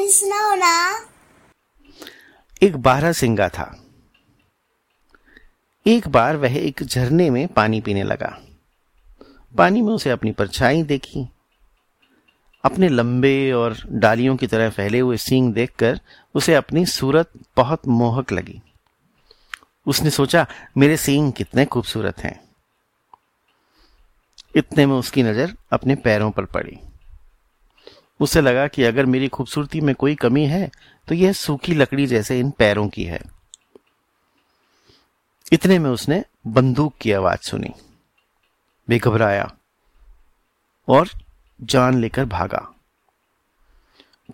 सुनाओ ना? एक बारह सिंगा था। एक बार वह एक झरने में पानी पीने लगा। पानी में उसे अपनी परछाई देखी। अपने लंबे और डालियों की तरह फैले हुए सींग देखकर उसे अपनी सूरत बहुत मोहक लगी। उसने सोचा, मेरे सींग कितने खूबसूरत हैं। इतने में उसकी नज़र अपने पैरों पर पड़ी। उसे लगा कि अगर मेरी खूबसूरती में कोई कमी है तो यह सूखी लकड़ी जैसे इन पैरों की है। इतने में उसने बंदूक की आवाज़ सुनी। वे घबराया और जान लेकर भागा।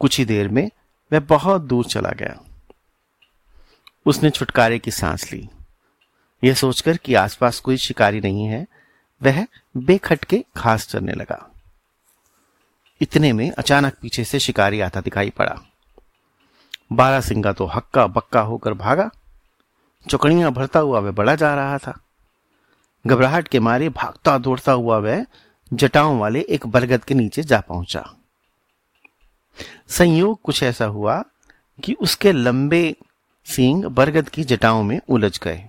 कुछ ही देर में वह बहुत दूर चला गया। उसने छुटकारे की सांस ली। यह सोचकर कि आसपास कोई शिकारी नहीं है, वह बेखटके घास चरने लगा। इतने में अचानक पीछे से शिकारी आता दिखाई पड़ा। बारह सिंगा तो हक्का बक्का होकर भागा। चौकड़ियाँ भरता हुआ वह बड़ा जा रहा था। घबराहट के मारे भागता दौड़ता हुआ वह जटाओं वाले एक बरगद के नीचे जा पहुँचा। संयोग कुछ ऐसा हुआ कि उसके लंबे सींग बरगद की जटाओं में उलझ गए।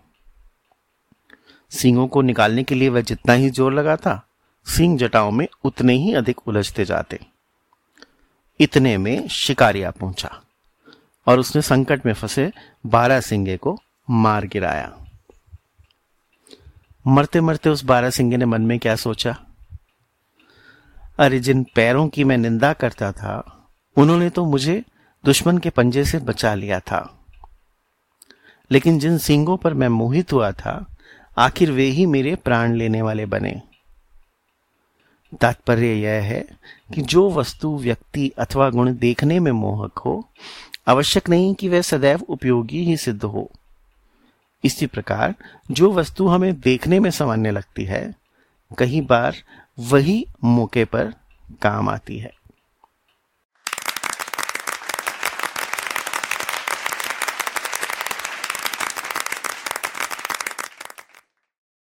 सींगों को निकालने के लिए वह जितना ही ज़ोर लगाता, सींग जटाओं में उतने ही अधिक उलझते जाते। इतने में शिकारिया पहुँचा। और उसने संकट में फंसे बारह सिंगे को मार गिराया। मरते मरते उस बारह सिंगे ने मन में क्या सोचा? अरे, जिन पैरों की मैं निंदा करता था, उन्होंने तो मुझे दुश्मन के पंजे से बचा लिया था। लेकिन जिन सिंगों पर मैं मोहित हुआ था, आखिर वे ही मेरे प्राण लेने वाले बने। तात्पर्य यह है कि जो वस्तु व्यक्ति अथवा गुण देखने में मोहक हो, आवश्यक नहीं कि वह सदैव उपयोगी ही सिद्ध हो। इसी प्रकार, जो वस्तु हमें देखने में सामान्य लगती है कई बार वही मौके पर काम आती है।